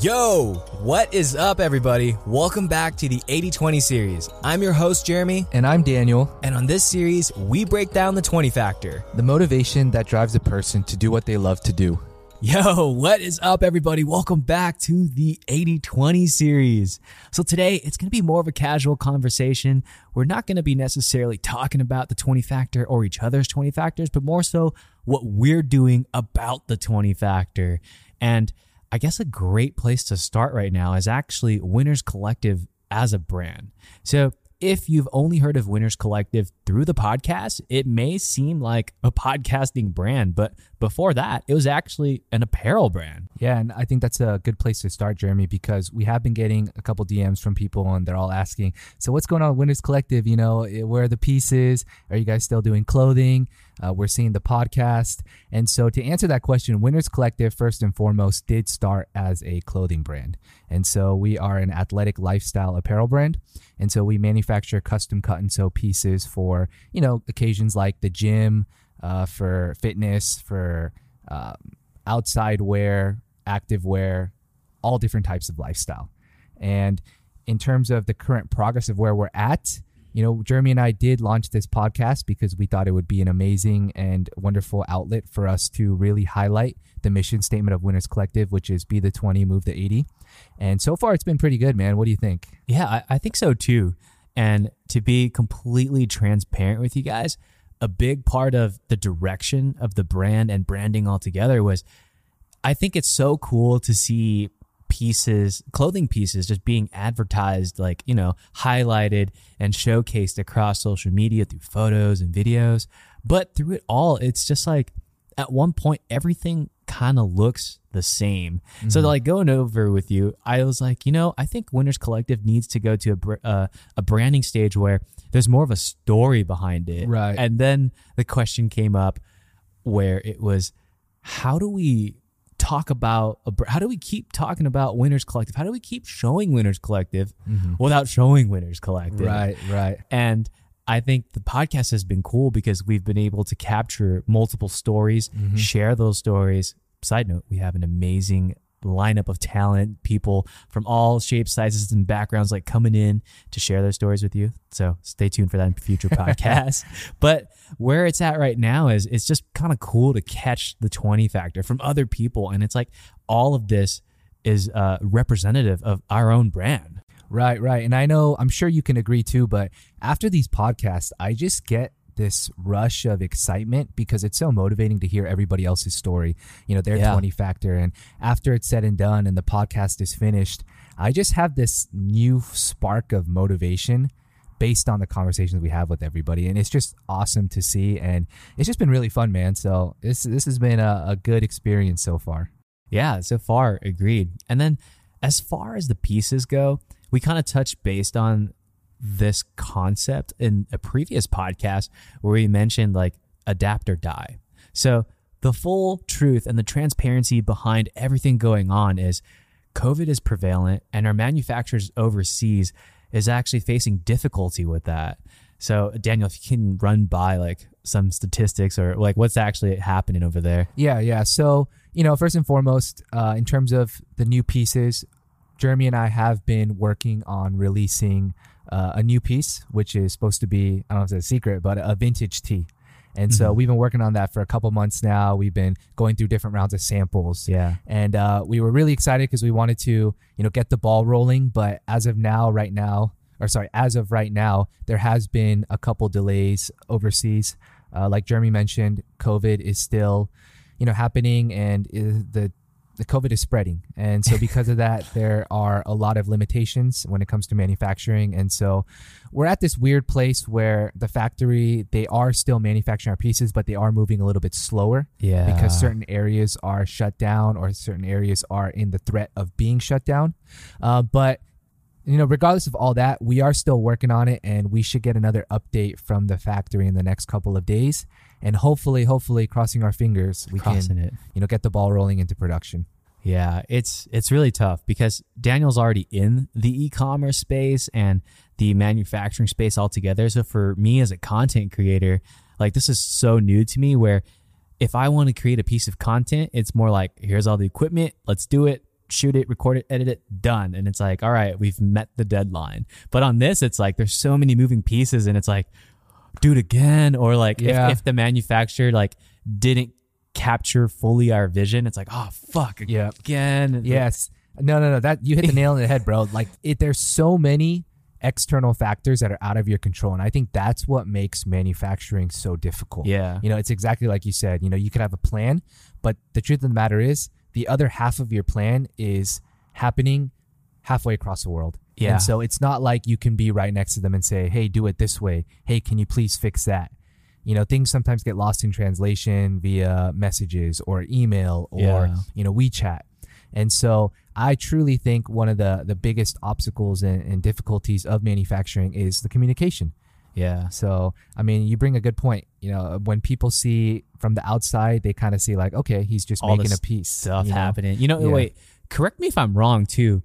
Yo, what is up, everybody? Welcome back to the 80 20 series. I'm your host, Jeremy, And I'm Daniel, and on this series, we break down the 20 factor. the motivation that drives a person to do what they love to do. Yo, what is up, everybody? Welcome back to the 80 20 series. So, today it's going to be more of a casual conversation. We're not going to be necessarily talking about the 20 factor or each other's 20 factors, but more so what we're doing about the 20 factor. And I guess a great place to start right now is actually Winners Collective as a brand. So, if you've only heard of Winners Collective through the podcast, it may seem like a podcasting brand, but before that, it was actually an apparel brand. Yeah, and I think that's a good place to start, Jeremy, because we have been getting a couple DMs from people and they're all asking, so what's going on with Winners Collective? You know, eh, where are the pieces? Are you guys still doing clothing? Uh, we're seeing the podcast. And so to answer that question, Winners Collective, first and foremost, did start as a clothing brand. And so we are an athletic lifestyle apparel brand. And so we manufacture custom cut and sew pieces for, you know, occasions like the gym, uh, for fitness, for um, outside wear, active wear, all different types of lifestyle. And in terms of the current progress of where we're at, you know, Jeremy and I did launch this podcast because we thought it would be an amazing and wonderful outlet for us to really highlight the mission statement of Winners Collective, which is be the 20, move the 80. And so far, it's been pretty good, man. What do you think? Yeah, I, I think so too. And to be completely transparent with you guys, a big part of the direction of the brand and branding altogether was I think it's so cool to see pieces, clothing pieces, just being advertised, like, you know, highlighted and showcased across social media through photos and videos. But through it all, it's just like at one point, everything kind of looks the same. So, like going over with you, I was like, you know, I think Winners Collective needs to go to a, uh, a branding stage where there's more of a story behind it. Right. And then the question came up where it was, how do we talk about a br- how do we keep talking about winners collective how do we keep showing winners collective without showing winners collective Right, right. and i think the podcast has been cool because we've been able to capture multiple stories share those stories. Side note we have an amazing lineup of talent people from all shapes sizes and backgrounds like coming in to share their stories with you. So stay tuned for that in future podcasts. But where it's at right now is it's just kind of cool to catch the 20 factor from other people. And it's like all of this is uh, representative of our own brand Right, right. And I know, I'm sure you can agree too, but after these podcasts, I just get this rush of excitement because it's so motivating to hear everybody else's story, you know, their Yeah. 20 factor. And after it's said and done and the podcast is finished, I just have this new spark of motivation based on the conversations we have with everybody. And it's just awesome to see. And it's just been really fun, man. So this, this has been a, a good experience so far. Yeah, so far agreed. And then as far as the pieces go, we kind of touched based on this concept in a previous podcast where we mentioned like adapt or die. So the full truth and the transparency behind everything going on is COVID is prevalent and our manufacturers overseas is actually facing difficulty with that. So Daniel, if you can run by like some statistics or like what's actually happening over there. Yeah, yeah. So, you know, first and foremost, uh, in terms of the new pieces, Jeremy and I have been working on releasing uh, a new piece, which is supposed to be, I don't know if it's a secret, but a vintage tee. And so we've been working on that for a couple months now. We've been going through different rounds of samples. Yeah. And uh, we were really excited because we wanted to, you know, get the ball rolling. But as of now, right now, or sorry, as of right now, there has been a couple delays overseas. Uh, like Jeremy mentioned, COVID is still, you know, happening, and the the COVID is spreading, and so because of that, there are a lot of limitations when it comes to manufacturing, and so we're at this weird place where the factory they are still manufacturing our pieces, but they are moving a little bit slower Yeah. because certain areas are shut down or certain areas are in the threat of being shut down. Uh, but you know, regardless of all that, we are still working on it, and we should get another update from the factory in the next couple of days, and hopefully, hopefully, crossing our fingers, we crossing can it. you know get the ball rolling into production. Yeah, it's it's really tough because Daniel's already in the e-commerce space and the manufacturing space altogether. So for me as a content creator, like this is so new to me where if I want to create a piece of content, it's more like here's all the equipment, let's do it. shoot it, record it, edit it, done. And it's like, all right, we've met the deadline. But on this, it's like there's so many moving pieces, and it's like, do it again, or like Yeah. if, if the manufacturer like didn't capture fully our vision, it's like, oh fuck, Yeah. again. Yes. No, no, no. That you hit the nail on the head, bro. Like it, there's so many external factors that are out of your control, and I think that's what makes manufacturing so difficult. Yeah. You know, it's exactly like you said. You know, you could have a plan, but the truth of the matter is, the other half of your plan is happening halfway across the world. Yeah. And so it's not like you can be right next to them and say, "Hey, do it this way. Hey, can you please fix that?" You know, things sometimes get lost in translation via messages or email or Yeah. you know WeChat. And so I truly think one of the the biggest obstacles and, and difficulties of manufacturing is the communication. Yeah. So, I mean, you bring a good point. You know, when people see from the outside, they kind of see like, okay, he's just All making a piece. Stuff you know? happening. You know, Yeah. wait, correct me if I'm wrong too.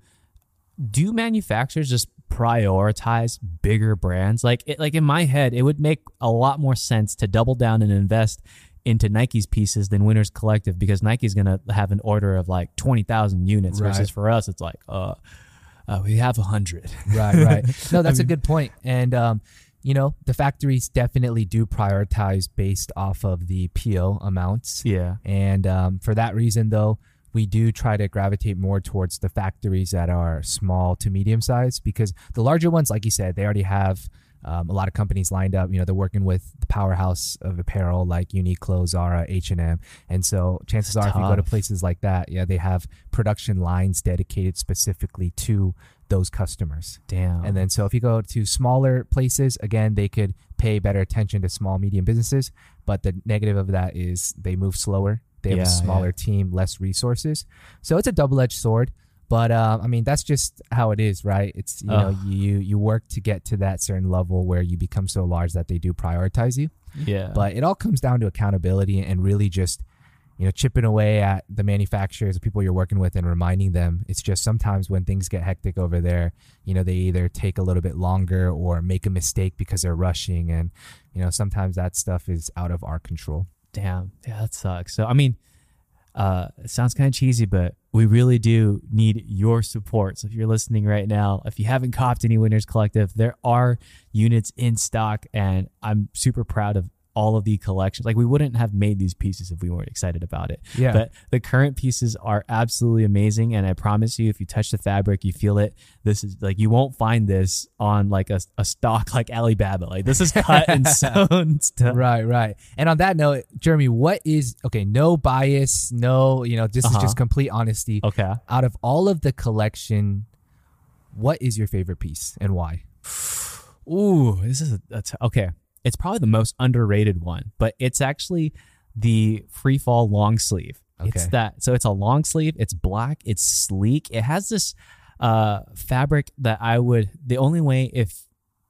Do manufacturers just prioritize bigger brands? Like, it, like in my head, it would make a lot more sense to double down and invest into Nike's pieces than Winners Collective because Nike's gonna have an order of like twenty thousand units Right. versus for us, it's like, uh, uh we have a hundred. right, right. No, that's a good point. And um, you know, the factories definitely do prioritize based off of the PO amounts. yeah. And um, for that reason, though, we do try to gravitate more towards the factories that are small to medium size because the larger ones, like you said, they already have um, a lot of companies lined up. You know, they're working with the powerhouse of apparel like Uniqlo, Zara, H and M, and so chances are, if you go to places like that, yeah, they have production lines dedicated specifically to those customers. Damn. And then, so if you go to smaller places, again, they could pay better attention to small, medium businesses. But the negative of that is they move slower. They have Yeah, a smaller yeah. team, less resources. So it's a double edged sword. But uh, I mean, that's just how it is, right? It's you know, you you work to get to that certain level where you become so large that they do prioritize you. yeah. But it all comes down to accountability and really just, you know, chipping away at the manufacturers, the people you're working with, and reminding them. It's just sometimes when things get hectic over there, you know, they either take a little bit longer or make a mistake because they're rushing, and you know, sometimes that stuff is out of our control. Damn. Yeah, that sucks. So I mean, uh, it sounds kind of cheesy, but we really do need your support. So if you're listening right now, if you haven't copped any Winners Collective, there are units in stock, and I'm super proud of all of the collections. Like we wouldn't have made these pieces if we weren't excited about it. Yeah. But the current pieces are absolutely amazing, and I promise you, if you touch the fabric, you feel it. This is like you won't find this on like a, a stock like Alibaba. Like this is cut and sewn stuff. Right, right. And on that note, Jeremy, what is okay? No bias, no, you know, this Uh-huh. is just complete honesty. Okay. Out of all of the collection, what is your favorite piece and why? Ooh, this is a, a t- okay. It's probably the most underrated one, but it's actually the free fall long sleeve. It's that. So it's a long sleeve. It's black. It's sleek. It has this uh, fabric that I would. The only way if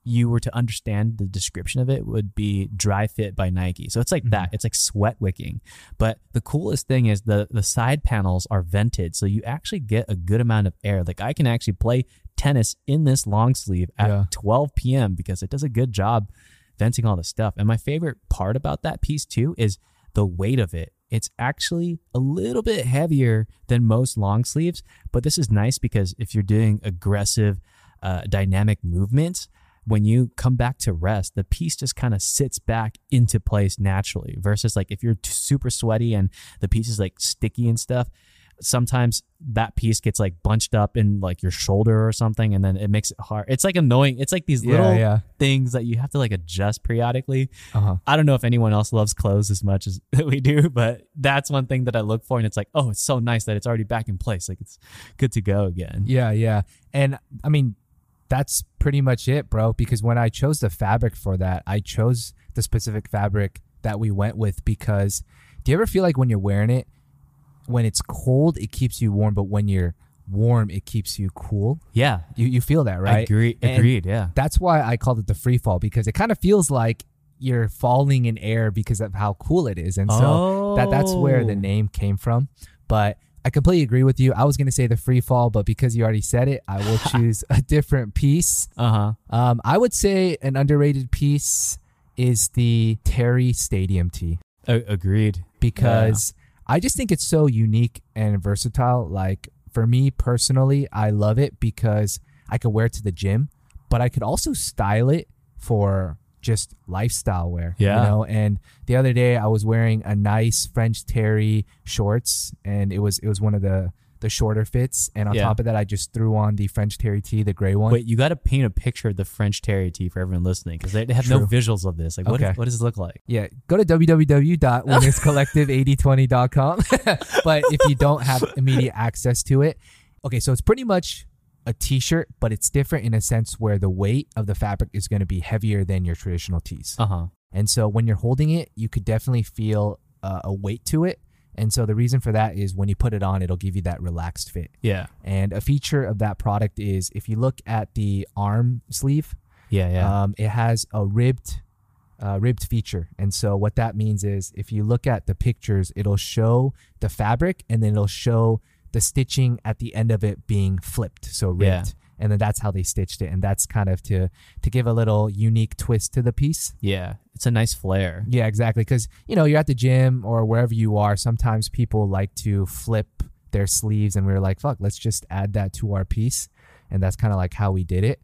you were to understand the description of it would be Dri-FIT by Nike. So it's like that. It's like sweat wicking. But the coolest thing is the the side panels are vented, so you actually get a good amount of air. Like I can actually play tennis in this long sleeve at Yeah. 12 p.m. because it does a good job venting all the stuff. And my favorite part about that piece too is the weight of it. It's actually a little bit heavier than most long sleeves, but this is nice because if you're doing aggressive, uh, dynamic movements, when you come back to rest, the piece just kind of sits back into place naturally. Versus like if you're super sweaty and the piece is like sticky and stuff, sometimes that piece gets like bunched up in like your shoulder or something, and then it makes it hard. It's like annoying. It's like these Yeah, little yeah. things that you have to like adjust periodically. Uh-huh. I don't know if anyone else loves clothes as much as we do, but that's one thing that I look for, and it's like, oh, it's so nice that it's already back in place. Like it's good to go again. Yeah, yeah. And I mean, that's pretty much it, bro. Because when I chose the fabric for that, I chose the specific fabric that we went with because do you ever feel like when you're wearing it, when it's cold, it keeps you warm, but when you're warm, it keeps you cool? Yeah, You, you feel that, right? agree, And agreed. Yeah, That's why I called it the free fall because it kind of feels like you're falling in air because of how cool it is. And so that that's where the Oh. name came from. But I completely agree with you. I was going to say the free fall, but because you already said it, I will choose a different piece. uh huh. Um, I would say an underrated piece is the Terry Stadium tee agreed. because I just think it's so unique and versatile. Like for me personally, I love it because I could wear it to the gym, but I could also style it for just lifestyle wear. Yeah. You know, and the other day I was wearing a nice French terry shorts and it was it was one of the the shorter fits. And on Yeah. top of that I just threw on the French terry tee, the gray one. Wait, you got to paint a picture of the French Terry tee for everyone listening because they, they have no True. visuals of this. Like, what, Okay. what does it look like? Yeah, go to www.winnerscollective8020.com. but if you don't have immediate access to it, okay, so it's pretty much a t-shirt, but it's different in a sense where the weight of the fabric is going to be heavier than your traditional tees. Uh huh. And so when you're holding it, you could definitely feel uh, a weight to it. And so the reason for that is when you put it on, it'll give you that relaxed fit. Yeah. And a feature of that product is if you look at the arm sleeve, Yeah. Yeah. um, it has a ribbed uh, ribbed feature and so what that means is if you look at the pictures it'll show the fabric and then it'll show the stitching at the end of it being flipped so ribbed Yeah. And then that's how they stitched it and that's kind of to to give a little unique twist to the piece. Yeah. It's a nice flair. Yeah exactly because you know you're at the gym or wherever you are sometimes people like to flip their sleeves and we were like fuck let's just add that to our piece and that's kind of like how we did it.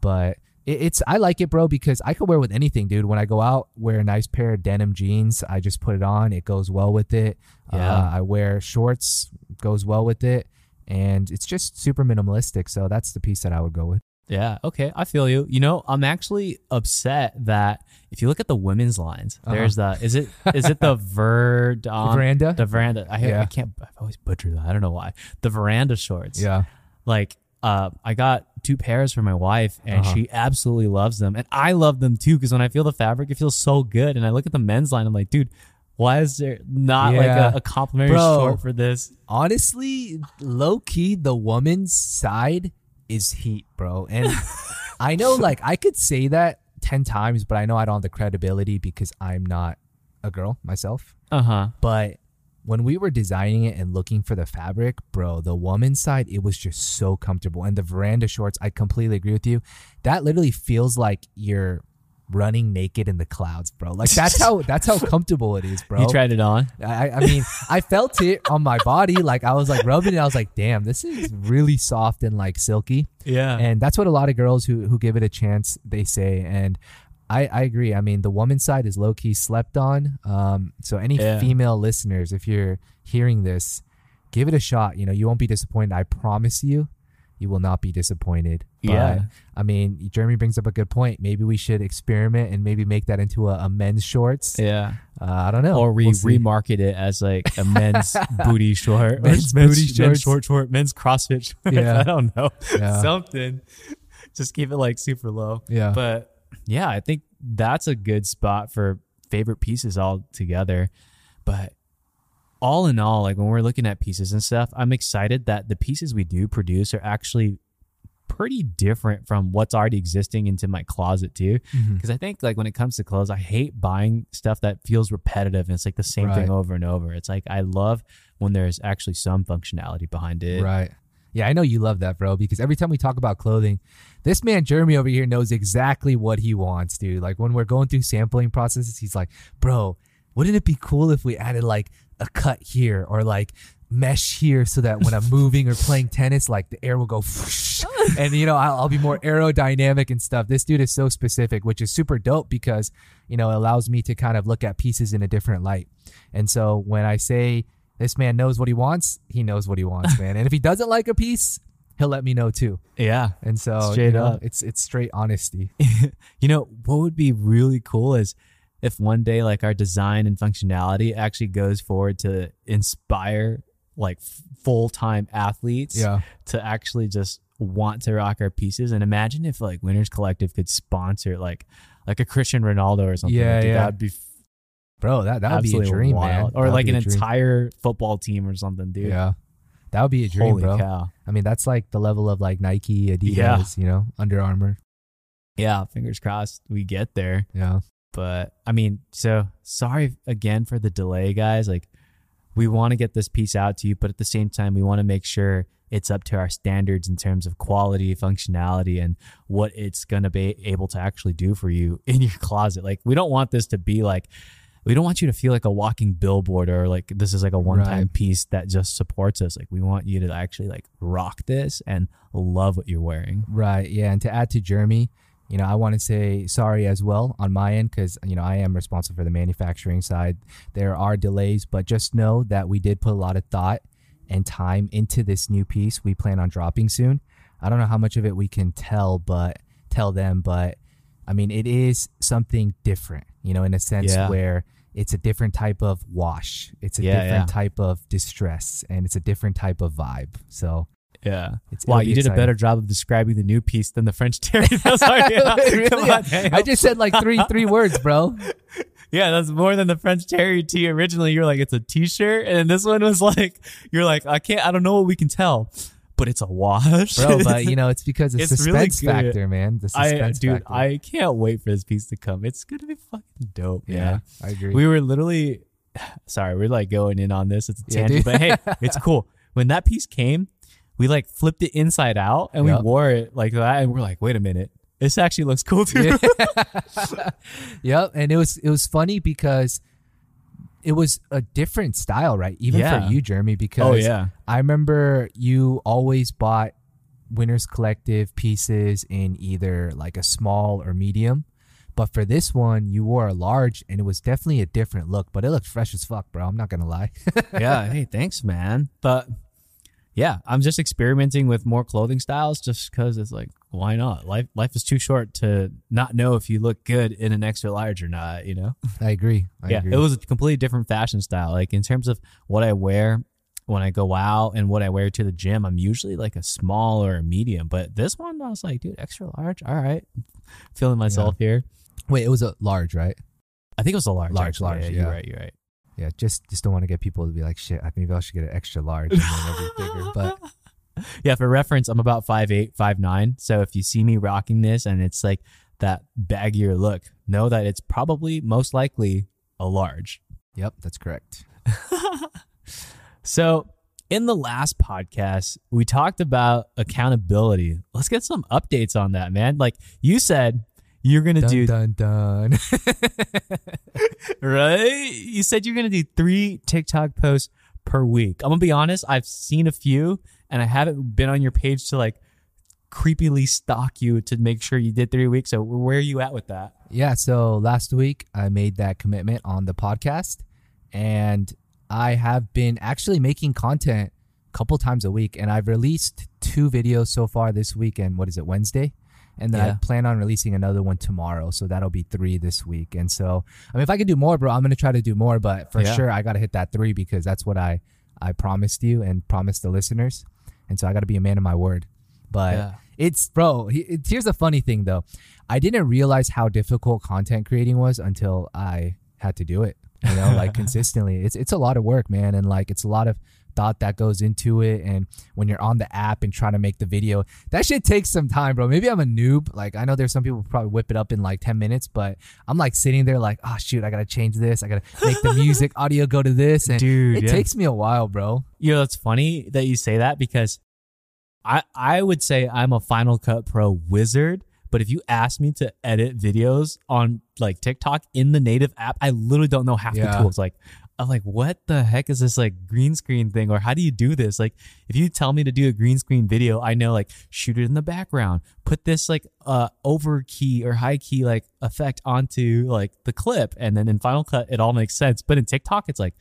But it, it's i like it bro because i could wear with anything dude. When i go out wear a nice pair of denim jeans i just put it on it goes well with it. Yeah. uh, i wear shorts goes well with it and it's just super minimalistic so that's the piece that i would go with Yeah. Okay. I feel you. You know, I'm actually upset that if you look at the women's lines, Uh-huh. there's the is it is it the Verdon veranda? the veranda. I, Yeah. I can't. I've always butchered that. I don't know why. The veranda shorts. yeah Like, uh, I got two pairs for my wife, and Uh-huh. she absolutely loves them, and I love them too because when I feel the fabric, it feels so good. And I look at the men's line, I'm like, dude. Why is there not Yeah. like a, a complimentary Bro. short for this? honestly, low key, the woman's side is heat, bro. And I know, like, I could say that 10 times, but I know I don't have the credibility because I'm not a girl myself. Uh huh. But when we were designing it and looking for the fabric, bro, the woman's side, it was just so comfortable. And the veranda shorts, I completely agree with you. That literally feels like you're running naked in the clouds, bro. Like that's how that's how comfortable it is, bro. You tried it on. I, I mean, I felt it on my body. Like I was like rubbing it. I was like, damn, this is really soft and like silky. Yeah. And that's what a lot of girls who who give it a chance they say. And I I agree. I mean, the woman side is low key slept on. Um, so any Yeah. female listeners, if you're hearing this, give it a shot. You know, you won't be disappointed. I promise you. You will not be disappointed. But, Yeah. I mean, Jeremy brings up a good point. Maybe we should experiment and maybe make that into a, a men's shorts. yeah. Uh, I don't know. or we We'll remarket it as like a men's booty short, Men's or booty men's shorts. short short, men's CrossFit short. Yeah. I don't know, Yeah. something. Just keep it like super low. Yeah. But yeah, I think that's a good spot for favorite pieces all together. But all in all, like when we're looking at pieces and stuff, I'm excited that the pieces we do produce are actually pretty different from what's already existing into my closet too. Mm-hmm. Because I think like when it comes to clothes, I hate buying stuff that feels repetitive and it's like the same thing over and over. It's like I love when there's actually some functionality behind it. Right. Yeah, I know you love that, bro, because every time we talk about clothing, this man Jeremy over here knows exactly what he wants, dude. Like when we're going through sampling processes, he's like, "Bro, wouldn't it be cool if we added like a cut here or like mesh here so that when I'm moving or playing tennis, like the air will go and you know, I'll, I'll be more aerodynamic and stuff." This dude is so specific, which is super dope because, you know, it allows me to kind of look at pieces in a different light. And so when I say this man knows what he wants, he knows what he wants, man. and if he doesn't like a piece, he'll let me know too. Yeah. And so Straight you know, up. it's it's straight honesty. You know, what would be really cool is if one day like our design and functionality actually goes forward to inspire like full-time athletes Yeah. to actually just want to rock our pieces and imagine if like Winners Collective could sponsor like like a Christian Ronaldo or something. Yeah, Dude, yeah. That'd be Bro, that that would be a dream, wild. man. Or That would like an entire football team or something, dude. Yeah. That would be a dream, Holy bro. cow. I mean, that's like the level of like Nike, Adidas, Yeah. you know, Under Armour. Yeah, fingers crossed we get there. Yeah. But I mean, so sorry again for the delay, guys. Like, we want to get this piece out to you, but at the same time, we want to make sure it's up to our standards in terms of quality, functionality, and what it's going to be able to actually do for you in your closet. Like, we don't want this to be like we don't want you to feel like a walking billboard or like this is like a one time Right. piece that just supports us. Like we want you to actually like rock this and love what you're wearing. Right. Yeah. And to add to Jeremy, you know, I want to say sorry as well on my end because, you know, I am responsible for the manufacturing side. There are delays, but just know that we did put a lot of thought and time into this new piece we plan on dropping soon. I don't know how much of it we can tell, but tell them, but I mean, it is something different, you know, in a sense Yeah. where it's a different type of wash, it's a Yeah, different yeah. type of distress, and it's a different type of vibe. So, Yeah. It's- wow, you did a better job of describing the new piece than the French Terry. Yeah. Really? On. I just said like three three words, bro. Yeah, that's more than the French Terry tee. Originally, you're like, it's a t-shirt. And this one was like, you're like, I can't, I don't know what we can tell, but it's a wash. bro. But you know, it's because of It's suspense good. factor, man. The I, suspense dude, factor. I can't wait for this piece to come. It's going to be fucking dope, yeah, man. I agree. We were literally, sorry, we're like going in on this. It's a tangent, dude. but hey, it's cool. When that piece came, we like flipped it inside out and Yep. we wore it like that. And we're like, wait a minute. This actually looks cool too. yep, and it was it was funny because it was a different style, right? Even Yeah. for you, Jeremy, oh, because Oh, yeah. I remember you always bought Winners Collective pieces in either like a small or medium. But for this one, you wore a large, and it was definitely a different look. But it looked fresh as fuck, bro. I'm not gonna lie. yeah. Hey, thanks, man. But yeah, I'm just experimenting with more clothing styles just because it's like, why not? Life life is too short to not know if you look good in an extra large or not. You know? I agree. I yeah, agree. it was a completely different fashion style. Like in terms of what I wear when I go out and what I wear to the gym, I'm usually like a small or a medium. But this one, I was like, dude, extra large. All right, feeling myself here. Wait, it was a large, right? I think it was a large. Large, actually. large, Yeah, yeah. you're right. You're right. Yeah, just just don't want to get people to be like, shit. Maybe I should get an extra large and then bigger. But Yeah, for reference, I'm about five eight, five nine. So if you see me rocking this and it's like that baggier look, know that it's probably most likely a large. yep, that's correct. So in the last podcast, we talked about accountability. Let's get some updates on that, man. Like you said, you're gonna Dun do dun dun. right. You said you're gonna do three TikTok posts per week. I'm gonna be honest. I've seen a few, and I haven't been on your page to like creepily stalk you to make sure you did three weeks. So where are you at with that? yeah, so last week I made that commitment on the podcast, and I have been actually making content a couple times a week, and I've released two videos so far this week. And what is it, Wednesday? And then Yeah. I plan on releasing another one tomorrow, so that'll be three this week. And so, I mean, if I could do more, bro, I'm gonna try to do more. But for Yeah. sure, I gotta hit that three because that's what I I promised you and promised the listeners, and so I gotta be a man of my word. But Yeah. it's bro. it- Here's the funny thing though, I didn't realize how difficult content creating was until I had to do it. You know, like consistently. It's it's a lot of work, man, and like it's a lot of thought that goes into it. And when you're on the app and trying to make the video, that shit takes some time, bro. Maybe I'm a noob. Like I know there's some people who probably whip it up in like 10 minutes, but I'm like sitting there like, oh shoot, I gotta change this. I gotta make the music audio go to this, and Dude, it yeah. takes me a while, bro. You know, it's funny that you say that because I I would say I'm a Final Cut Pro wizard. But if you ask me to edit videos on like TikTok in the native app, I literally don't know half the tools. Like, I'm like, what the heck is this like green screen thing? Or how do you do this? Like, if you tell me to do a green screen video, I know like shoot it in the background, put this like uh over key or high key like effect onto like the clip, and then in Final Cut it all makes sense. But in TikTok, it's like,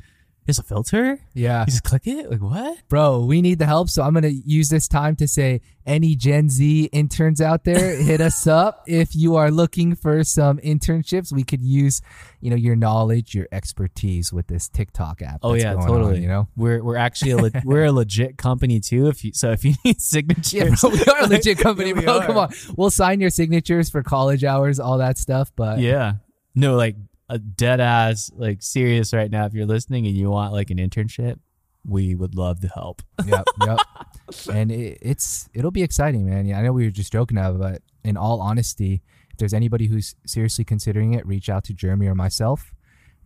it's a filter. Yeah. You just click it. Like what? Bro, we need the help. So I'm going to use this time to say any Gen Z interns out there, hit us up. If you are looking for some internships, we could use, you know, your knowledge, your expertise with this TikTok app. Oh yeah, totally. on, you know? we're we're actually a le- we're a legit company too. If you so if you need signatures, Yeah, bro, we are a legit company, Yeah, bro. are. Come on. We'll sign your signatures for college hours, all that stuff. But Yeah, no, like a dead ass, like serious right now. If you're listening and you want like an internship, we would love to help. yep, yep. And it, it's it'll be exciting, man. Yeah, I know we were just joking about it, but in all honesty, if there's anybody who's seriously considering it, reach out to Jeremy or myself.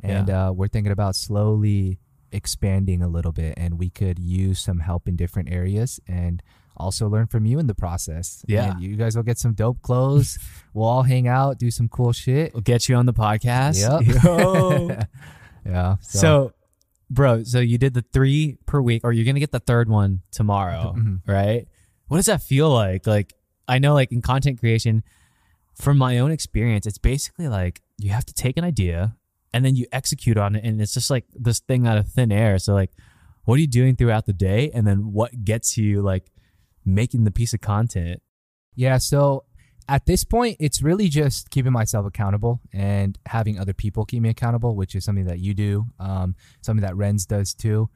And uh, we're thinking about slowly expanding a little bit, and we could use some help in different areas and also learn from you in the process. Yeah. And you guys will get some dope clothes. we'll all hang out, do some cool shit. We'll get you on the podcast. Yep. Yeah. So, bro, so you did the three per week, or you're gonna get the third one tomorrow, Mhm. right? What does that feel like? Like, I know, like in content creation, from my own experience, it's basically like you have to take an idea and then you execute on it, and it's just like this thing out of thin air. So, like, what are you doing throughout the day, and then what gets you like making the piece of content? Yeah, so at this point, it's really just keeping myself accountable and having other people keep me accountable, which is something that you do, um, something that Renz does too.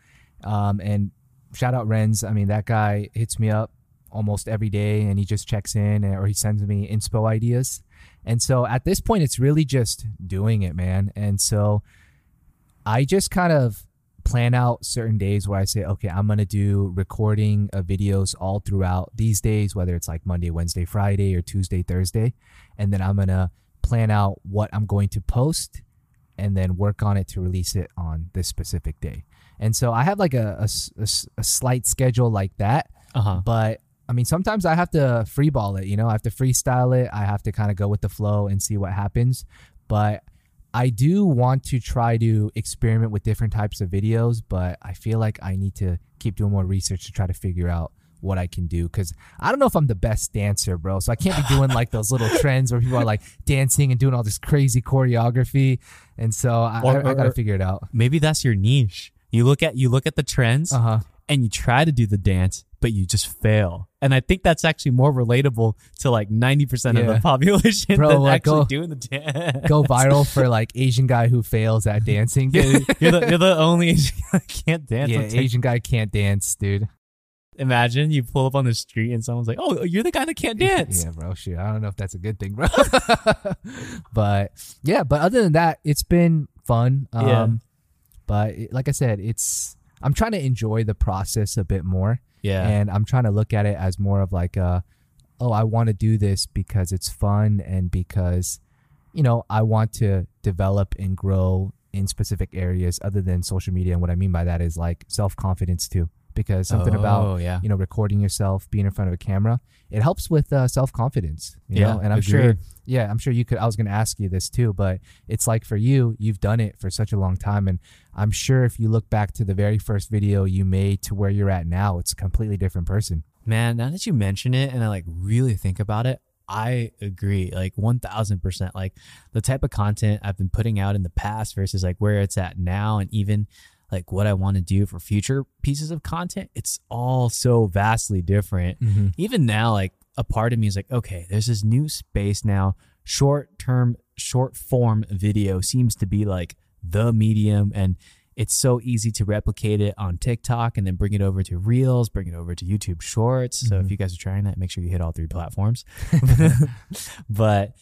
Um, and shout out Renz. I mean, that guy hits me up almost every day and he just checks in or he sends me inspo ideas. And so at this point, it's really just doing it, man. And so I just kind of plan out certain days where I say, okay, I'm going to do recording of videos all throughout these days, whether it's like Monday, Wednesday, Friday, or Tuesday, Thursday. And then I'm going to plan out what I'm going to post and then work on it to release it on this specific day. And so I have like a a slight schedule like that. Uh huh. But I mean, sometimes I have to freeball it, you know, I have to freestyle it. I have to kind of go with the flow and see what happens. But I do want to try to experiment with different types of videos, but I feel like I need to keep doing more research to try to figure out what I can do because I don't know if I'm the best dancer, bro. So I can't be doing like those little trends where people are like dancing and doing all this crazy choreography. And so I, Or- I, I got to or- figure it out. Maybe that's your niche. You look at you look at the trends. Uh huh. And you try to do the dance, but you just fail. And I think that's actually more relatable to like 90% of the population Bro, than like, actually go- doing the dance. Go viral for like Asian guy who fails at dancing. you're, you're the, you're the only Asian guy that can't dance. yeah. Asian guy can't dance, dude. Imagine you pull up on the street and someone's like, "Oh, you're the guy that can't dance." Yeah, bro. Shit, I don't know if that's a good thing, bro. but yeah, but other than that, it's been fun. Um, Yeah. But it- like I said, it's I'm trying to enjoy the process a bit more, Yeah. and I'm trying to look at it as more of like a, oh, I want to do this because it's fun and because, you know, I want to develop and grow in specific areas other than social media. And what I mean by that is like self confidence too, because something about Oh, yeah. you know recording yourself being in front of a camera it helps with uh, self-confidence you Yeah, know and i'm sure yeah i'm sure you could i was going to ask you this too but it's like for you you've done it for such a long time and i'm sure if you look back to the very first video you made to where you're at now it's a completely different person Man, now that you mention it and I like really think about it, I agree like 1000%. Like the type of content I've been putting out in the past versus like where it's at now and even like what I want to do for future pieces of content, it's all so vastly different. Mm-hmm. Even now, like a part of me is like, okay, there's this new space now. Short term, short form video seems to be like the medium and it's so easy to replicate it on TikTok and then bring it over to Reels, bring it over to YouTube Shorts. So if mm-hmm. you guys are trying that, make sure you hit all three platforms. but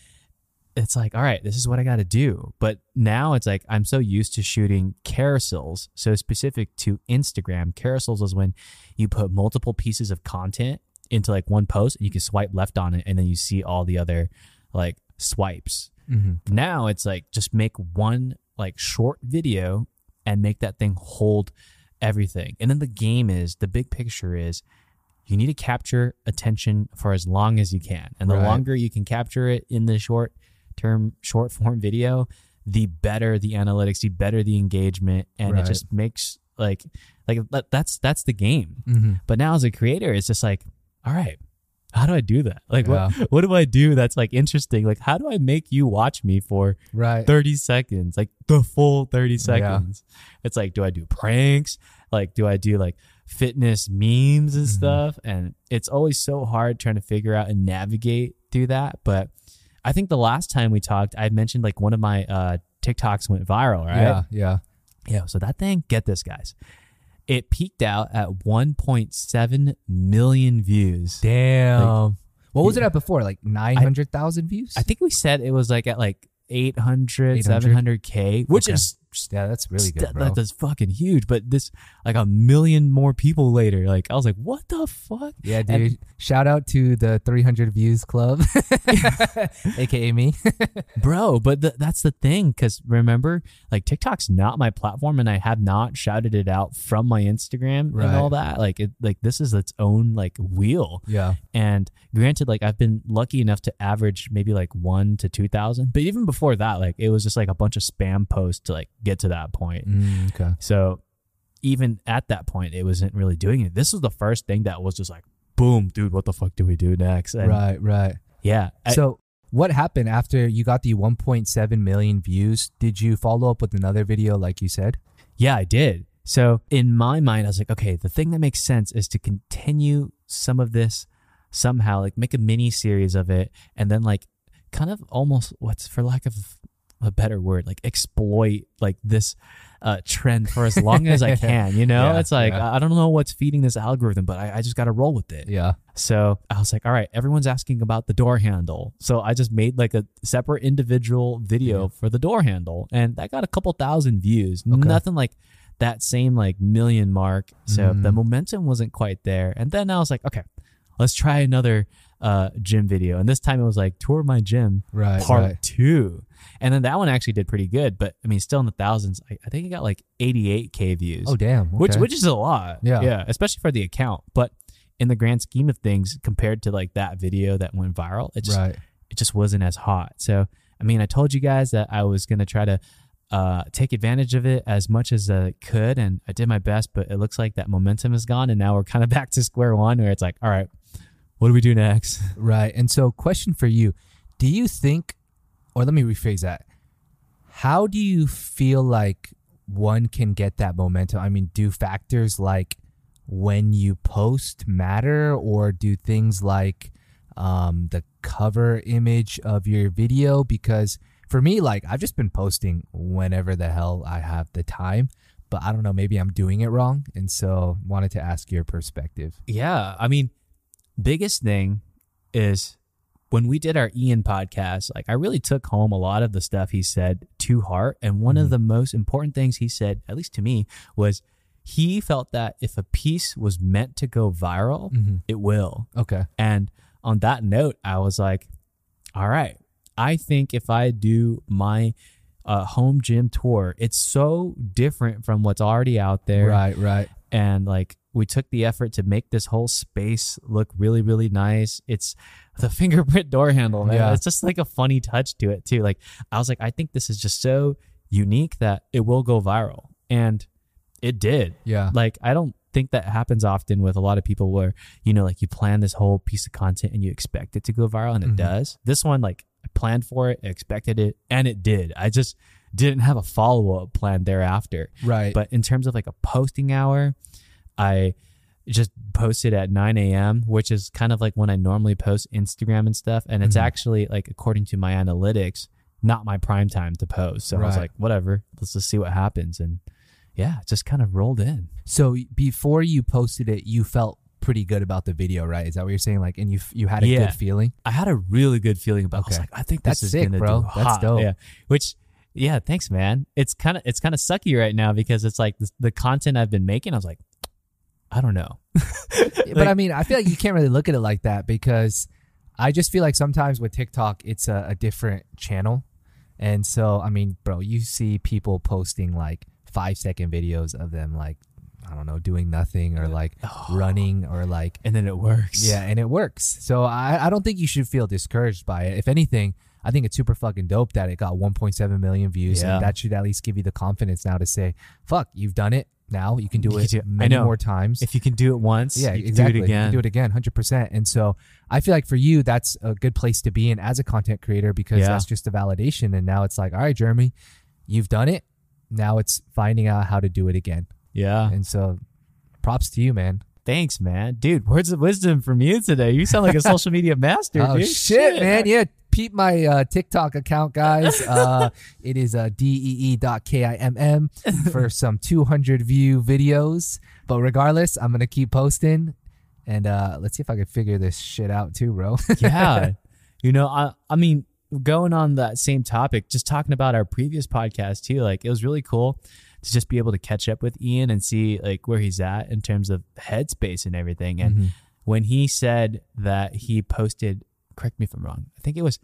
it's like, all right, this is what I got to do. But now it's like I'm so used to shooting carousels. So specific to Instagram, carousels is when you put multiple pieces of content into like one post and you can swipe left on it and then you see all the other like swipes. mm-hmm. Now it's like just make one like short video and make that thing hold everything. And then the game is the big picture is you need to capture attention for as long as you can. And the Right. longer you can capture it in the short term, short form video, the better the analytics, the better the engagement. And Right. it just makes like, like that's, that's the game. Mm-hmm. But now as a creator, it's just like, all right, how do I do that? Like, Yeah. what, what do I do that's like interesting? Like, how do I make you watch me for right 30 seconds, like the full 30 seconds. It's like, do I do pranks? Like, do I do like fitness memes and Mhm. stuff? And it's always so hard trying to figure out and navigate through that. But I think the last time we talked, I mentioned like one of my uh, TikToks went viral, right? yeah yeah Yeah. So that thing, get this, guys. It peaked out at 1.7 million views. damn what was it at before like 900000 views I think we said it was like at like 800, 800? 700K, which Okay. is yeah that's really good bro that- that's fucking huge. But this, like a million more people later, like I was like, what the fuck? Yeah, And- dude. Shout out to the 300 views club, aka me. Bro, but th- that's the thing. Cause remember, like TikTok's not my platform and I have not shouted it out from my Instagram Right. and all that. Like it, like this is its own like wheel. yeah. And granted, like I've been lucky enough to average maybe like one to 2,000. But even before that, like it was just like a bunch of spam posts to like get to that point. Mm, okay. So even at that point, it wasn't really doing it. This was the first thing that was just like, boom, dude, what the fuck do we do next? And right, right. Yeah. I- so what happened after you got the 1.7 million views? Did you follow up with another video like you said? Yeah, I did. So in my mind, I was like, okay, the thing that makes sense is to continue some of this somehow, like make a mini series of it, and then like kind of almost what's for lack of a better word, like exploit like this uh, trend for as long as I can. You know, Yeah, it's like yeah. I don't know what's feeding this algorithm, but I, I just got to roll with it. Yeah. So I was like, all right, everyone's asking about the door handle. So I just made like a separate individual video for the door handle and that got a couple thousand views. Okay. Nothing like that same like million mark. So Mm. the momentum wasn't quite there. And then I was like, okay, let's try another uh, gym video. And this time it was like tour my gym Right. part right. two. And then that one actually did pretty good, but I mean, still in the thousands. I, I think it got like 88k views Oh damn. which which is a lot. Yeah. yeah, especially for the account. But in the grand scheme of things, compared to like that video that went viral, it just right. it just wasn't as hot. So I mean, I told you guys that I was gonna try to uh, take advantage of it as much as I could, and I did my best. But it looks like that momentum is gone, and now we're kind of back to square one, where it's like, all right, what do we do next? Right. And so, question for you Do you think, or let me rephrase that, how do you feel like one can get that momentum? I mean, do factors like when you post matter, or do things like um, the cover image of your video? Because for me, like, I've just been posting whenever the hell I have the time. But I don't know, maybe I'm doing it wrong. And so wanted to ask your perspective. Yeah, I mean, biggest thing is when we did our Ian podcast, like I really took home a lot of the stuff he said to heart. And one of the most important things he said, at least to me, was he felt that if a piece was meant to go viral, it will. Okay. And on that note, I was like, all right, I think if I do my uh, home gym tour, it's so different from what's already out there Right, right. and like we took the effort to make this whole space look really really nice it's the fingerprint door handle man Yeah. it's just like a funny touch to it too like i was like i think this is just so unique that it will go viral and it did Yeah. like i don't think that happens often with a lot of people where you know like you plan this whole piece of content and you expect it to go viral and it Mhm. does this one like i planned for it expected it and it did i just didn't have a follow-up plan thereafter Right. but in terms of like a posting hour, I just posted at 9 a.m., which is kind of like when I normally post Instagram and stuff. And it's Mhm. actually like, according to my analytics, not my prime time to post. So I was like, whatever, let's just see what happens. And yeah, just kind of rolled in. So before you posted it, you felt pretty good about the video, right? Is that what you're saying? Like, and you you had a Yeah. good feeling. I had a really good feeling about. I was like, I think That's this is sick, bro. That's dope. Yeah, which yeah, thanks, man. It's kind of it's kind of sucky right now because it's like the, the content I've been making. I was like, I don't know. but I mean, I feel like you can't really look at it like that because I just feel like sometimes with TikTok, it's a, a different channel, and so I mean, bro, you see people posting like five second videos of them like I don't know doing nothing or like oh. running or like and then it works. Yeah, and it works. So I, I don't think you should feel discouraged by it. If anything, I think it's super fucking dope that it got 1.7 million views, Yeah. and that should at least give you the confidence now to say, "Fuck, you've done it. Now you can do it do- many more times." If you can do it once, yeah, you can exactly. do it again. Do it again, hundred percent. And so I feel like for you, that's a good place to be in as a content creator because Yeah. that's just a validation. And now it's like, all right, Jeremy, you've done it. Now it's finding out how to do it again. yeah. And so, props to you, man. Thanks, man. Dude, words of wisdom from you today. You sound like a social media master, Oh dude. shit, man! Yeah, peep my uh, TikTok account, guys. Uh, it is uh, dee dot kimm for some 200 view videos. But regardless, I'm gonna keep posting, and uh, let's see if I can figure this shit out too, bro. yeah. You know, I I mean, going on that same topic, just talking about our previous podcast too, like it was really cool to just be able to catch up with Ian and see like where he's at in terms of headspace and everything. And Mhm. when he said that he posted, correct me if I'm wrong, I think it was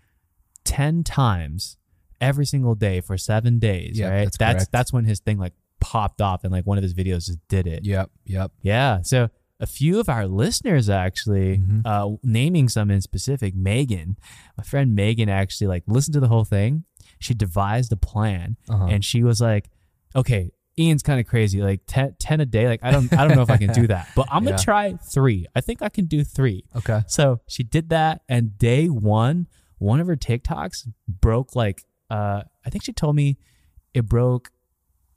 10 times every single day for seven days, Yeah, right? that's that's correct. that's when his thing like popped off and like one of his videos just did it. Yep, yep. Yeah. So a few of our listeners actually, Mhm. uh, naming some in specific, Megan, my friend Megan actually like listened to the whole thing. She devised a plan Uh-huh. and she was like, okay, Ian's kind of crazy, like 10, 10 a day. Like I don't, I don't know if I can do that, but I'm gonna Yeah. try three. I think I can do three. Okay. So she did that, and day one, one of her TikToks broke like, uh, I think she told me it broke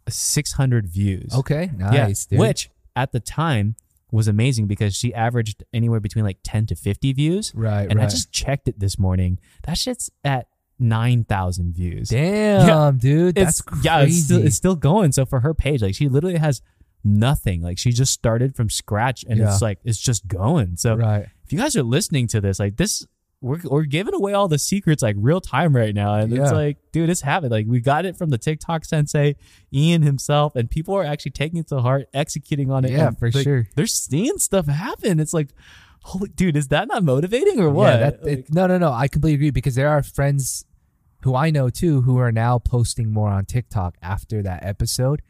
600 views. Okay. Yeah, Nice, dude. which at the time was amazing because she averaged anywhere between like 10 to 50 views. right, And right. I just checked it this morning. That shit's at 9,000 views. Damn, dude. That's it's crazy. yeah, it's still, it's still going. So for her page, like she literally has nothing. Like she just started from scratch, and Yeah. it's like it's just going. So right. if you guys are listening to this, like this, we're we're giving away all the secrets like real time right now, and it's like, dude, it's happening. Like we got it from the TikTok sensei, Ian himself, and people are actually taking it to heart, executing on it. Yeah, for like, sure. They're seeing stuff happen. It's like, holy dude, is that not motivating or what? Yeah, that, Like, it, no, no, no. I completely agree because there are friends who I know too who are now posting more on TikTok after that episode.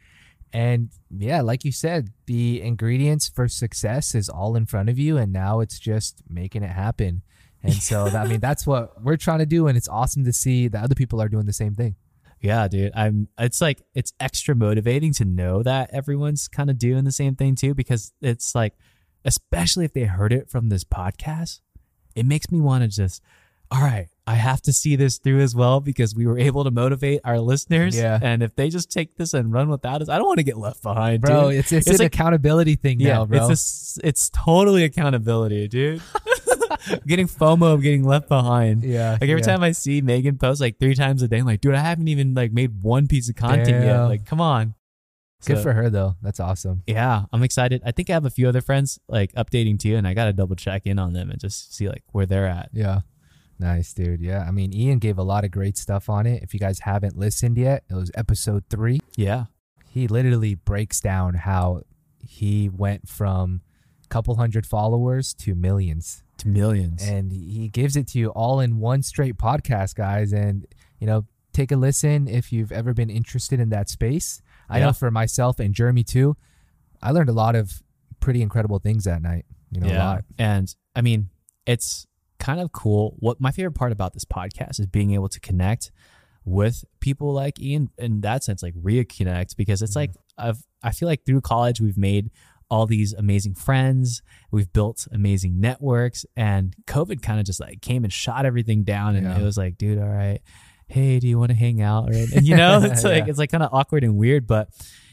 And yeah, like you said, the ingredients for success is all in front of you, and now it's just making it happen. And so, I mean, that's what we're trying to do, and it's awesome to see that other people are doing the same thing. Yeah, dude. I'm it's like it's extra motivating to know that everyone's kind of doing the same thing too because it's like especially if they heard it from this podcast, it makes me want to just all right, I have to see this through as well because we were able to motivate our listeners. Yeah. And if they just take this and run without us, I don't want to get left behind, Bro, dude. it's it's, It's an like- accountability thing yeah, now, bro. it's a it's totally accountability, dude. getting FOMO of getting left behind. yeah. Like every yeah. time I see Megan post like three times a day, I'm like, dude, I haven't even like made one piece of content yet. Like, come on. Good So, for her though. That's awesome. Yeah, I'm excited. I think I have a few other friends like updating too, and I gotta double check in on them and just see like where they're at. Yeah. Nice, dude. Yeah. I mean, Ian gave a lot of great stuff on it. If you guys haven't listened yet, it was episode three. Yeah. He literally breaks down how he went from a couple hundred followers to millions. To millions. And he gives it to you all in one straight podcast, guys. And, you know, take a listen if you've ever been interested in that space. I know for myself and Jeremy too, I learned a lot of pretty incredible things that night. You know, a yeah. lot. And I mean, it's kind of cool. What my favorite part about this podcast is being able to connect with people like Ian in that sense, like reconnect, because it's mm-hmm. like I've I feel like through college we've made all these amazing friends, we've built amazing networks, and COVID kind of just like came and shot everything down, and Yeah. it was like, dude, all right, hey, do you want to hang out? And you know, it's like Yeah. it's like kind of awkward and weird, but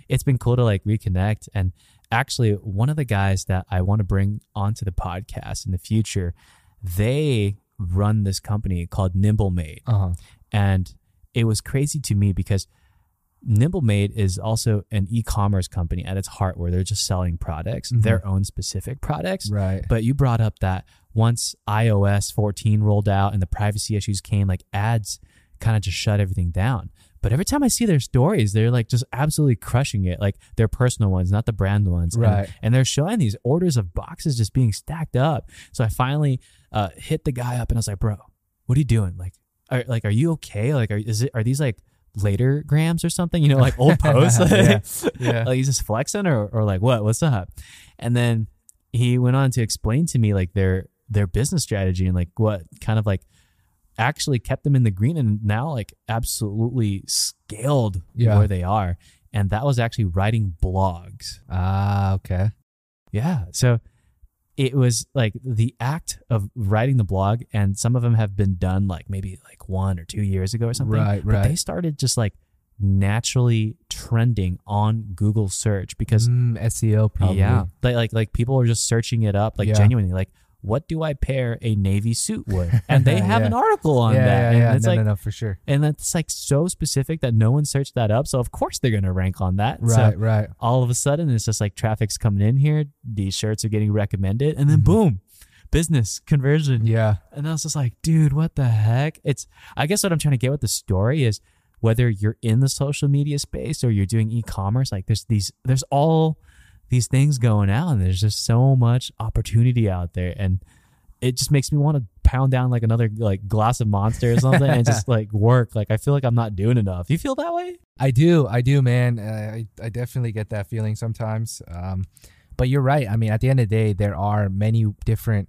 it's been cool to like reconnect and actually one of the guys that I want to bring onto the podcast in the future, they run this company called Nimble Made. Uh huh. And it was crazy to me because Nimble Made is also an e-commerce company at its heart where they're just selling products, Mhm. their own specific products. Right. But you brought up that once iOS 14 rolled out and the privacy issues came, like ads kind of just shut everything down. But every time I see their stories, they're like just absolutely crushing it, like their personal ones, not the brand ones. And- Right. And, they're showing these orders of boxes just being stacked up. So I finally uh, hit the guy up and I was like, bro, what are you doing? Like, are, like, are you okay? Like, are, is it, are these like later grams or something? You know, like old posts? Yeah. Yeah. like he's just flexing or, or like what what's up and then he went on to explain to me like their their business strategy and like what kind of like actually kept them in the green and now like absolutely scaled Yeah. where they are and that was actually writing blogs Ah, okay. yeah so it was like the act of writing the blog and some of them have been done like maybe like one or two years ago or something Right, but they started just like naturally trending on google search because Mm, SEO probably. yeah, like like like people are just searching it up, like Yeah. genuinely, like what do I pair a navy suit with? And they have Yeah. an article on yeah, that, yeah, and it's no, like, no, no, for sure. and that's like so specific that no one searched that up, so of course they're gonna rank on that. Right, So right. all of a sudden, it's just like traffic's coming in here, these shirts are getting recommended, and then Mhm. boom, business conversion. Yeah, And I was just like, dude, what the heck? It's I guess what I'm trying to get with the story is whether you're in the social media space or you're doing e-commerce, like there's these there's all these things going out and there's just so much opportunity out there. And it just makes me want to pound down like another like glass of monster or something and just like work. Like I feel like I'm not doing enough. You feel that way? I do, I do, man. Uh, I I definitely get that feeling sometimes. Um, but you're right. I mean, at the end of the day, there are many different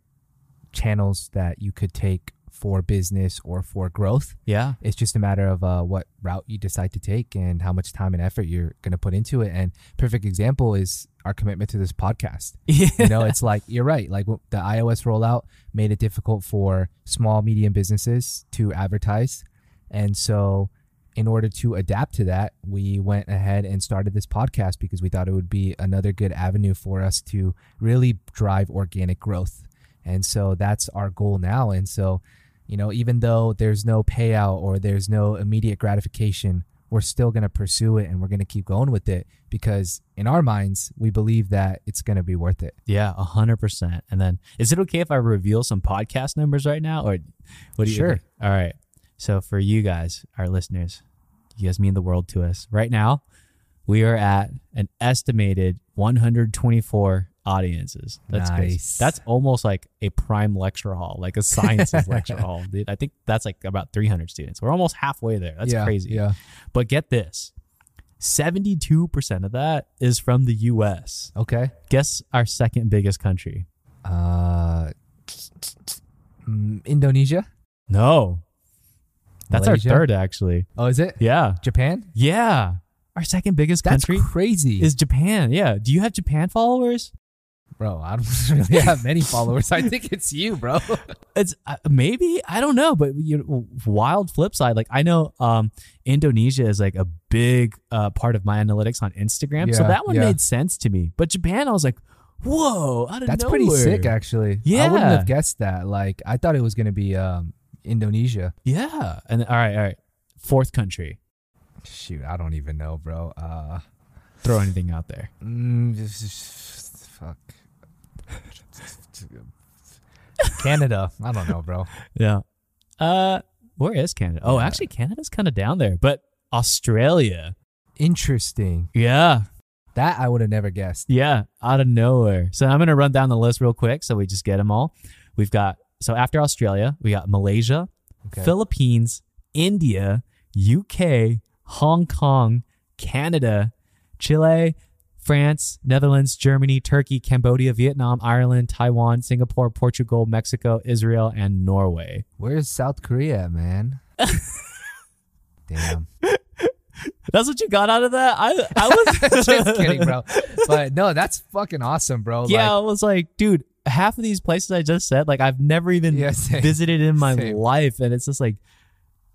channels that you could take for business or for growth. Yeah. It's just a matter of uh, what route you decide to take and how much time and effort you're going to put into it. And perfect example is our commitment to this podcast. Yeah. You know, it's like you're right. Like the iOS rollout made it difficult for small, medium businesses to advertise, and so in order to adapt to that, we went ahead and started this podcast because we thought it would be another good avenue for us to really drive organic growth. And so that's our goal now. And so, you know, even though there's no payout or there's no immediate gratification, we're still going to pursue it and we're going to keep going with it because in our minds, we believe that it's going to be worth it. Yeah, a hundred percent. And then, is it okay if I reveal some podcast numbers right now, or what do you? Sure. think? All right. So for you guys, our listeners, you guys mean the world to us. Right now, we are at an estimated 124 audiences. That's crazy. That's almost like a prime lecture hall, like a sciences lecture hall. Dude, I think that's like about 300 students. We're almost halfway there. That's yeah, crazy. Yeah. But get this. 72% of that is from the US. Okay. Guess our second biggest country. Uh, Indonesia. No. That's Malaysia? our third, actually. Oh, is it Yeah. Japan? Yeah. Our second biggest That's country crazy, is Japan. Yeah. Do you have Japan followers? Bro. I don't really have many followers. I think it's you, bro. It's uh, maybe I don't know, but you know, wild flip side. Like I know um, Indonesia is like a big uh, part of my analytics on Instagram, so that one yeah. made sense to me. But Japan, I was like, whoa, out of That's nowhere. pretty sick, actually. Yeah, I wouldn't have guessed that. Like, I thought it was gonna be um Indonesia. Yeah. And all right, all right. Fourth country. Shoot, I don't even know, bro. Uh, Throw anything out there. mm, just- just- fuck. Canada. I don't know, bro. Yeah. Uh, where is Canada? Oh, Yeah. actually, Canada's kind of down there, but Australia. Interesting. Yeah. That I would have never guessed. Yeah. Out of nowhere. So I'm going to run down the list real quick so we just get them all. We've got, so after Australia, we got Malaysia, Okay. Philippines, India, UK, Hong Kong, Canada, Chile, France, Netherlands, Germany, Turkey, Cambodia, Vietnam, Ireland, Taiwan, Singapore, Portugal, Mexico, Israel, and Norway. Where's South Korea, man? Damn. That's what you got out of that? I I was Just kidding, bro. But no, that's fucking awesome, bro. Yeah, Like, I was like, dude, half of these places I just said, like I've never even Yeah, same. visited in my Same. life. And it's just like,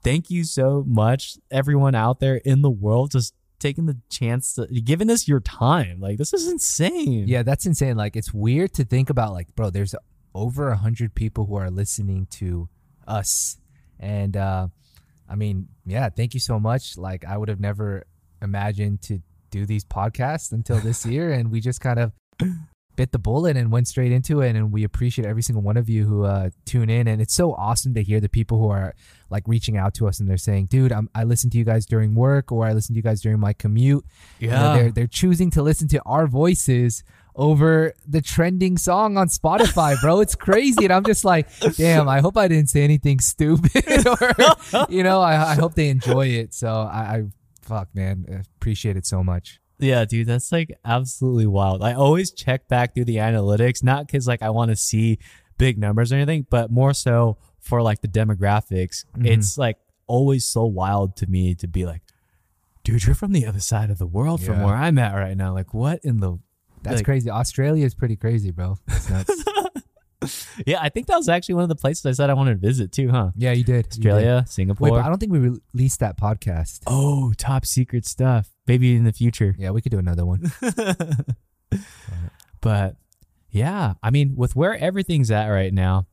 thank you so much, everyone out there in the world, just taking the chance to giving us your time. Like this is insane. yeah, that's insane. Like, it's weird to think about. Like, bro, there's over a hundred people who are listening to us, and uh, I mean, yeah, thank you so much. Like, I would have never imagined to do these podcasts until this year, and we just kind of bit the bullet and went straight into it. And we appreciate every single one of you who uh, tune in. And it's so awesome to hear the people who are like reaching out to us and they're saying, "Dude, I'm, I listen to you guys during work, or I listen to you guys during my commute." You know, Yeah. they're they're choosing to listen to our voices over the trending song on Spotify, bro. It's crazy, and I'm just like, damn. I hope I didn't say anything stupid, or you know, I, I hope they enjoy it. So I, I fuck, man, appreciate it so much. Yeah, dude, that's like absolutely wild. I always check back through the analytics, not because like I want to see big numbers or anything, but more so for like the demographics. Mhm. It's like always so wild to me to be like, dude, you're from the other side of the world from where I'm at right now. Like, what in the That's Like- crazy. Australia is pretty crazy, bro. That's nuts. Yeah, I think that was actually one of the places I said I wanted to visit too, huh? yeah, you did. You did. Australia, Singapore. Wait, but I don't think we released that podcast. oh, top secret stuff. Maybe in the future. Yeah, we could do another one. But yeah, I mean, with where everything's at right now,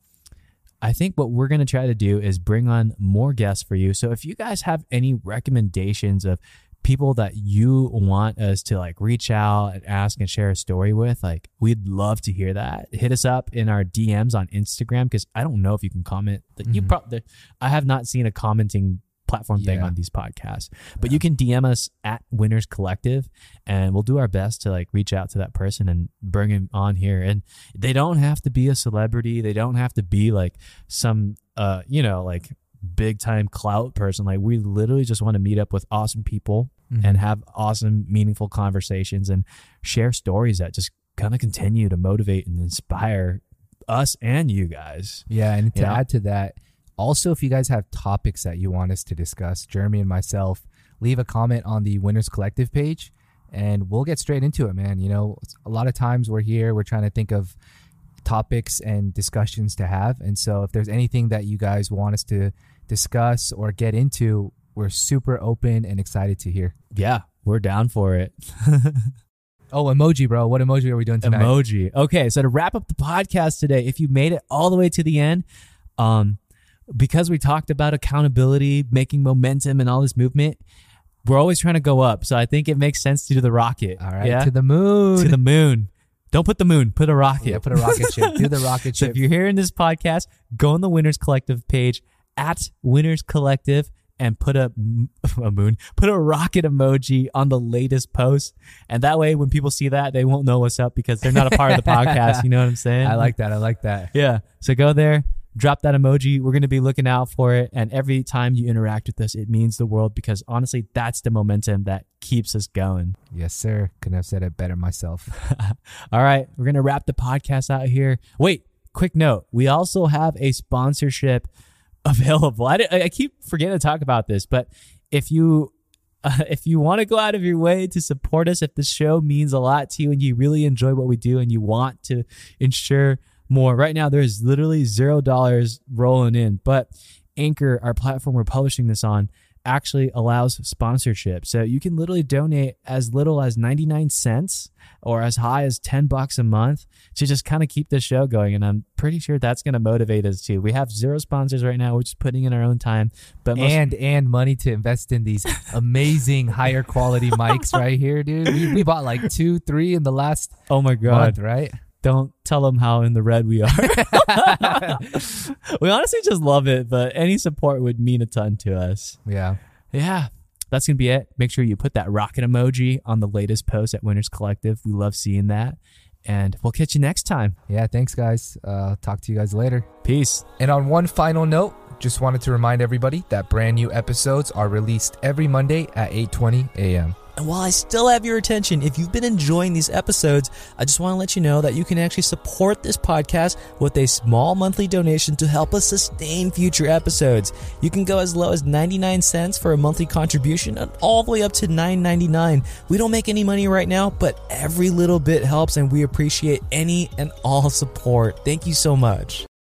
I think what we're going to try to do is bring on more guests for you. So if you guys have any recommendations of people that you want us to like reach out and ask and share a story with, like we'd love to hear that. Hit us up in our DMs on Instagram because I don't know if you can comment. That You Mhm. probably I have not seen a commenting platform thing Yeah. on these podcasts, but you can DM us at Winners Collective, and we'll do our best to like reach out to that person and bring him on here. And they don't have to be a celebrity. They don't have to be like some uh you know like big time clout person. Like we literally just want to meet up with awesome people Mhm. and have awesome, meaningful conversations and share stories that just kind of continue to motivate and inspire us and you guys. Yeah, and to know? add to that, Also, if you guys have topics that you want us to discuss, Jeremy and myself, leave a comment on the Winners Collective page and we'll get straight into it, man. You know, a lot of times we're here, we're trying to think of topics and discussions to have. And so if there's anything that you guys want us to discuss or get into, we're super open and excited to hear. Yeah, we're down for it. Oh, emoji, bro. What emoji are we doing tonight? Emoji. Okay, so to wrap up the podcast today, if you made it all the way to the end, um, because we talked about accountability, making momentum, and all this movement, we're always trying to go up. So I think it makes sense to do the rocket. All right, yeah? to the moon. to the moon. Don't put the moon. Put a rocket. yeah, put a rocket ship. Do the rocket So ship. if you're hearing this podcast, go on the Winners Collective page at Winners Collective and put a, a moon, put a rocket emoji on the latest post. And that way, when people see that, they won't know what's up because they're not a part of the podcast. You know what I'm saying? I like that. I like that. Yeah. So go there, drop that emoji. We're going to be looking out for it. And every time you interact with us, it means the world because honestly, that's the momentum that keeps us going. Yes, sir. Couldn't have said it better myself. All right, we're going to wrap the podcast out here. Wait, quick note. We also have a sponsorship available. I, I keep forgetting to talk about this, but if you uh, if you want to go out of your way to support us, if the show means a lot to you and you really enjoy what we do and you want to ensure more, right now there's literally zero dollars rolling in. But Anchor, our platform we're publishing this on, actually allows sponsorship. So you can literally donate as little as 99 cents or as high as 10 bucks a month to just kind of keep the show going. And I'm pretty sure that's going to motivate us too. We have zero sponsors right now. We're just putting in our own time. But most and and money to invest in these amazing higher quality mics right here, dude. We, we bought like two, three in the last Oh my month, God. right? Don't tell them how in the red we are. we honestly just love it, but any support would mean a ton to us. Yeah. Yeah, that's going to be it. Make sure you put that rocket emoji on the latest post at Winners Collective. We love seeing that. And we'll catch you next time. Yeah. Thanks, guys. Uh, talk to you guys later. Peace. And on one final note, just wanted to remind everybody that brand new episodes are released every Monday at 8:20 a.m. And while I still have your attention, if you've been enjoying these episodes, I just want to let you know that you can actually support this podcast with a small monthly donation to help us sustain future episodes. You can go as low as 99 cents for a monthly contribution and all the way up to $9.99. We don't make any money right now, but every little bit helps and we appreciate any and all support. Thank you so much.